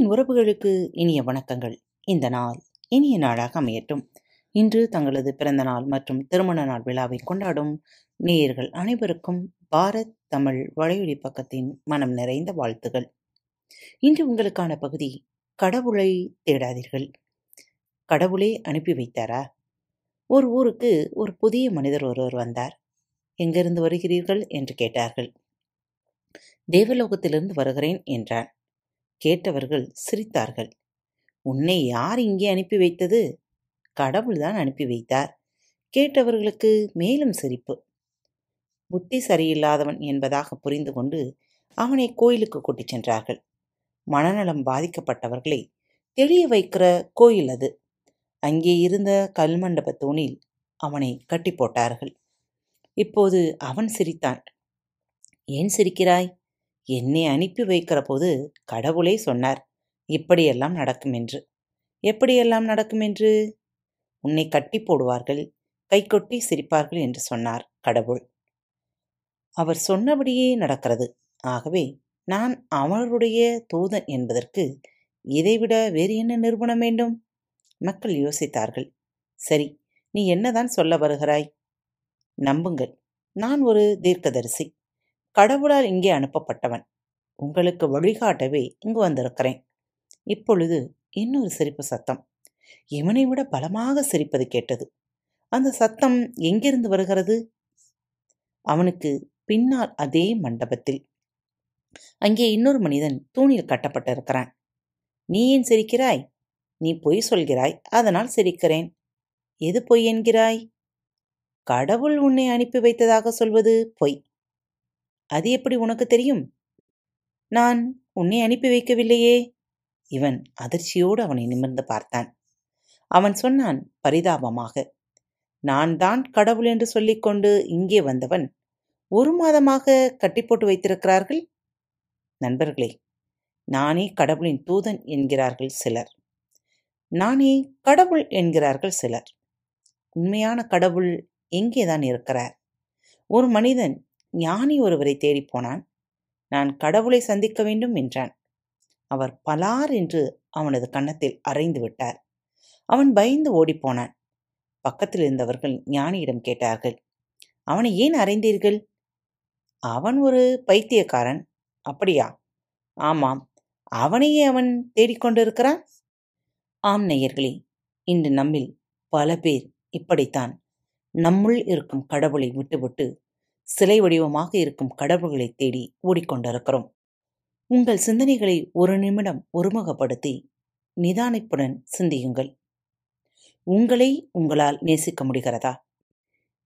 அன்பின் உறவுகளுக்கு இனிய வணக்கங்கள். இந்த நாள் இனிய நாளாக அமையட்டும். இன்று தங்களது பிறந்த நாள் மற்றும் திருமண நாள் விழாவை கொண்டாடும் நேயர்கள் அனைவருக்கும் பாரத் தமிழ் வளையொலி பக்கத்தின் மனம் நிறைந்த வாழ்த்துகள். இன்று உங்களுக்கான பகுதி கடவுளை தேடாதீர்கள். கடவுளே அனுப்பி வைத்தாரா? ஒரு ஊருக்கு ஒரு புதிய மனிதர் ஒருவர் வந்தார். எங்கிருந்து வருகிறீர்கள்? என்று கேட்டார்கள். தேவலோகத்திலிருந்து வருகிறேன் என்றான் கேட்டவர்கள் சிரித்தார்கள். உன்னை யார் இங்கே அனுப்பி வைத்தது? கடவுள்தான் அனுப்பி வைத்தார். கேட்டவர்களுக்கு மேலும் சிரிப்பு. புத்தி சரியில்லாதவன் என்பதாக புரிந்து கொண்டு அவனை கோயிலுக்கு கூட்டிச் சென்றார்கள். மனநலம் பாதிக்கப்பட்டவர்களை தெளிய வைக்கிற கோயில் அது. அங்கே இருந்த கல்மண்டப தூணில் அவனை கட்டி போட்டார்கள். இப்போது அவன் சிரித்தான். ஏன் சிரிக்கிறாய்? என்னை அனுப்பி வைக்கிற போது கடவுளே சொன்னார் இப்படியெல்லாம் நடக்கும் என்று. எப்படியெல்லாம் நடக்கும் என்று? உன்னை கட்டி போடுவார்கள் கைகொட்டி சிரிப்பார்கள் என்று சொன்னார் கடவுள். அவர் சொன்னபடியே நடக்கிறது. ஆகவே நான் அவருடைய தூதன் என்பதற்கு இதைவிட வேறு என்ன நிறுவனம் வேண்டும்? மக்கள் யோசித்தார்கள். சரி நீ என்னதான் சொல்ல வருகிறாய்? நம்புங்கள் நான் ஒரு தீர்க்கதரிசி. கடவுளால் இங்கே அனுப்பப்பட்டவன். உங்களுக்கு வழிகாட்டவே இங்கு வந்திருக்கிறேன். இப்பொழுது இன்னொரு சிரிப்பு சத்தம். இவனை விட பலமாக சிரிப்பது கேட்டது. அந்த சத்தம் எங்கிருந்து வருகிறது? அவனுக்கு பின்னால் அதே மண்டபத்தில். அங்கே இன்னொரு மனிதன் தூணில் கட்டப்பட்டிருக்கிறான். நீ ஏன் சிரிக்கிறாய்? நீ பொய் சொல்கிறாய் அதனால் சிரிக்கிறேன். எது பொய் என்கிறாய்? கடவுள் உன்னை அனுப்பி வைத்ததாக சொல்வது பொய். அது எப்படி உனக்கு தெரியும்? நான் உன்னை அனுப்பி வைக்கவில்லையே. இவன் அதிர்ச்சியோடு அவனை நிமிர்ந்து பார்த்தான். அவன் சொன்னான் பரிதாபமாக நான் தான் கடவுள் என்று சொல்லிக்கொண்டு இங்கே வந்தவன். ஒரு மாதமாக கட்டி போட்டு வைத்திருக்கிறார்கள்? நண்பர்களே நானே கடவுளின் தூதன் என்கிறார்கள் சிலர். நானே கடவுள் என்கிறார்கள் சிலர். உண்மையான கடவுள் எங்கேதான் இருக்கிறார்? ஒரு மனிதன் ஞானி ஒருவரை தேடிப் போனான். நான் கடவுளை சந்திக்க வேண்டும் என்றான். அவர் பலார் என்று அவனது கன்னத்தில் அரைந்து விட்டார். அவன் பயந்து ஓடிப்போனான் பக்கத்தில் இருந்தவர்கள் ஞானியிடம் கேட்டார்கள் அவனை ஏன் அறைந்தீர்கள்? அவன் ஒரு பைத்தியக்காரன். அப்படியா? ஆமாம். அவனையே அவன் தேடிக்கொண்டிருக்கிறான் ஆம் நேயர்களே இன்று நம்மில் பல பேர் இப்படித்தான் நம்முள் இருக்கும் கடவுளை விட்டுவிட்டு சிலை வடிவமாக இருக்கும் கடவுள்களை தேடி ஓடிக்கொண்டிருக்கிறோம். உங்கள் சிந்தனைகளை ஒரு நிமிடம் ஒருமுகப்படுத்தி நிதானிப்புடன் சிந்தியுங்கள். உங்களை உங்களால் நேசிக்க முடிகிறதா?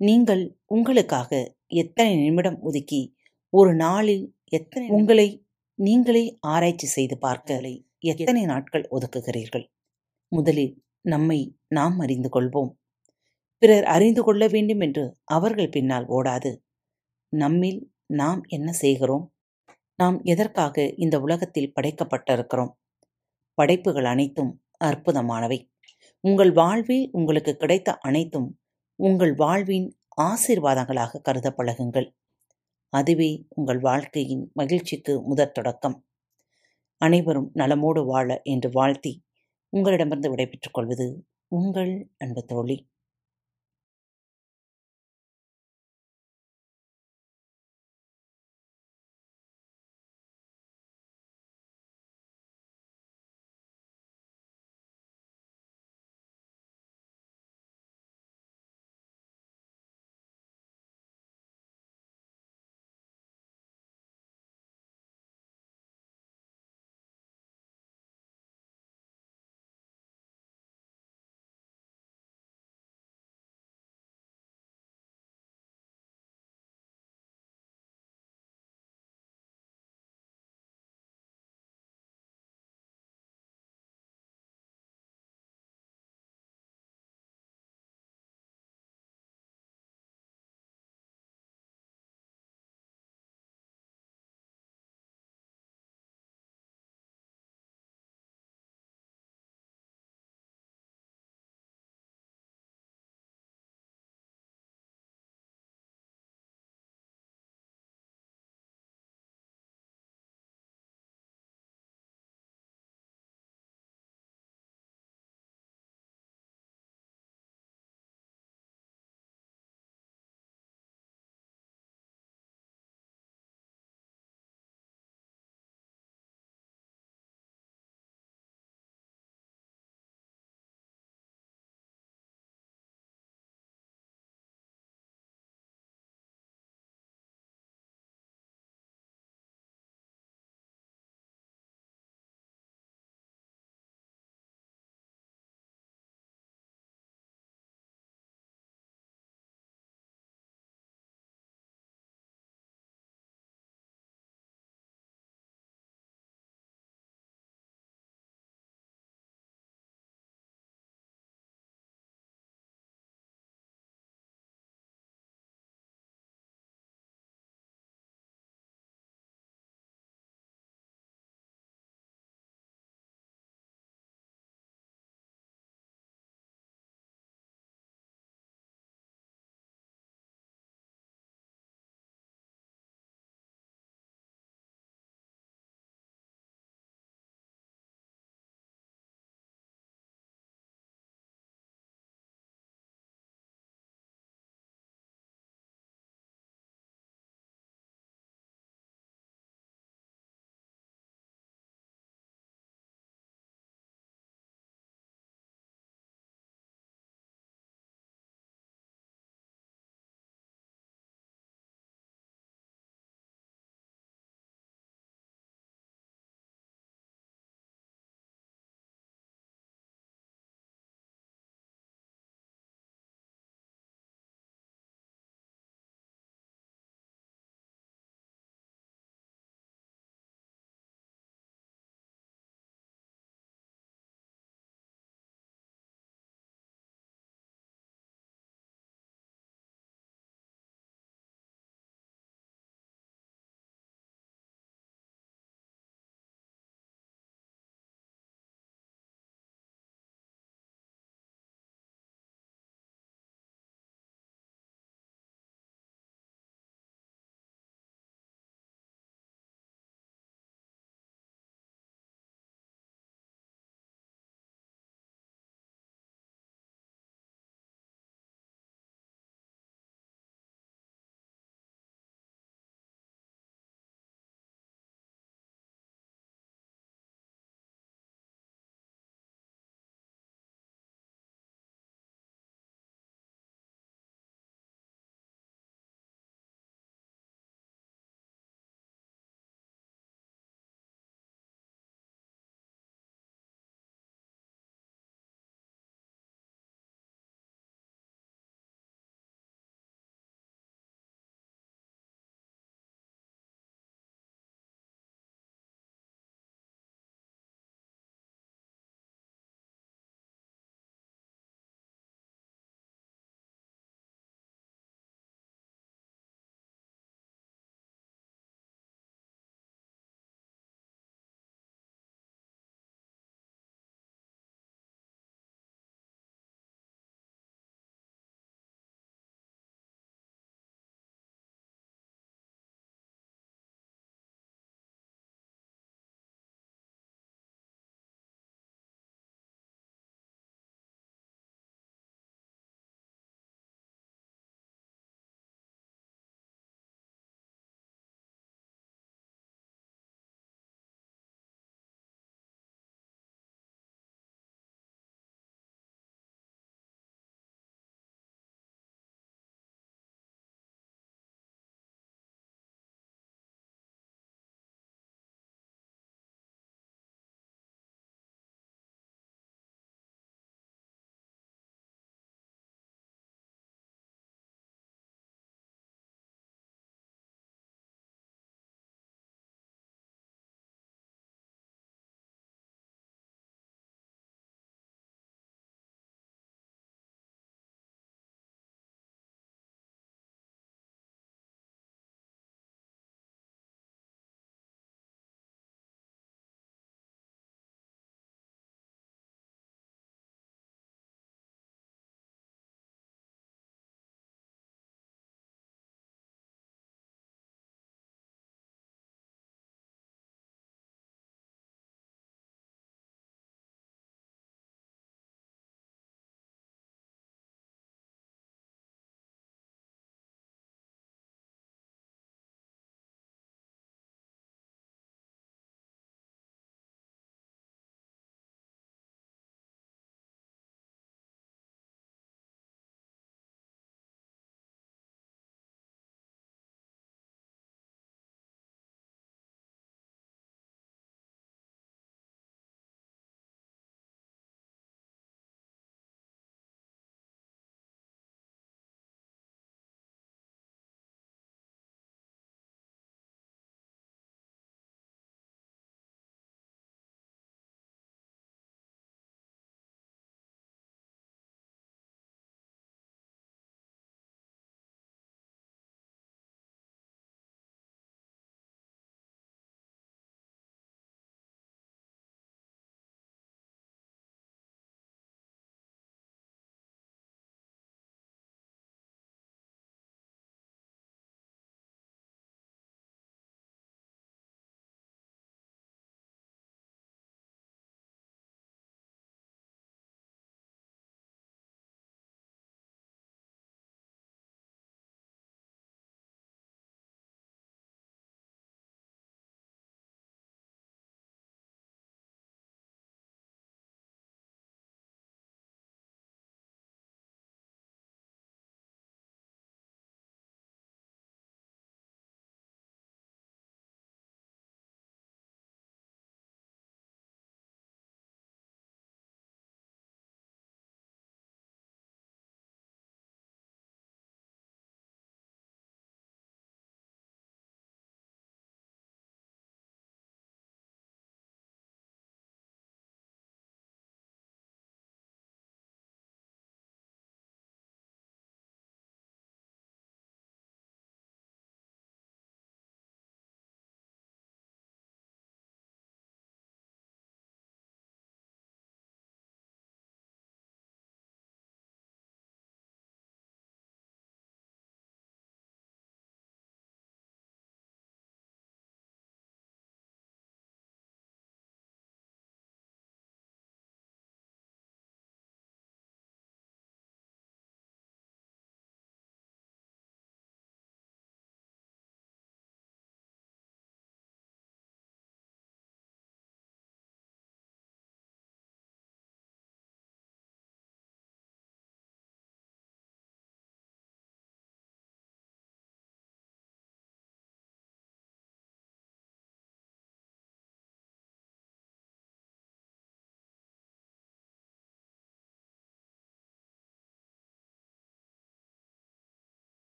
நீங்கள் உங்களுக்காக எத்தனை நிமிடம் ஒதுக்கி ஒரு நாளில் எத்தனை உங்களை நீங்களே ஆராய்ச்சி செய்து பார்க்கலை எத்தனை நாட்கள் ஒதுக்குகிறீர்கள்? முதலில் நம்மை நாம் அறிந்து கொள்வோம். பிறர் அறிந்து கொள்ள வேண்டும் என்று அவர்கள் பின்னால் ஓடாது. நம்மில் நாம் என்ன செய்கிறோம்? நாம் எதற்காக இந்த உலகத்தில் படைக்கப்பட்டிருக்கிறோம்? படைப்புகள் அனைத்தும் அற்புதமானவை. உங்கள் வாழ்வில் உங்களுக்கு கிடைத்த அனைத்தும் உங்கள் வாழ்வின் ஆசீர்வாதங்களாக கருத பழகுங்கள். அதுவே உங்கள் வாழ்க்கையின் மகிழ்ச்சிக்கு முதற் தொடக்கம். அனைவரும் நலமோடு வாழ என்று வாழ்த்தி உங்களிடமிருந்து விடைபெற்றுக் கொள்வது உங்கள் அன்பு தோழி.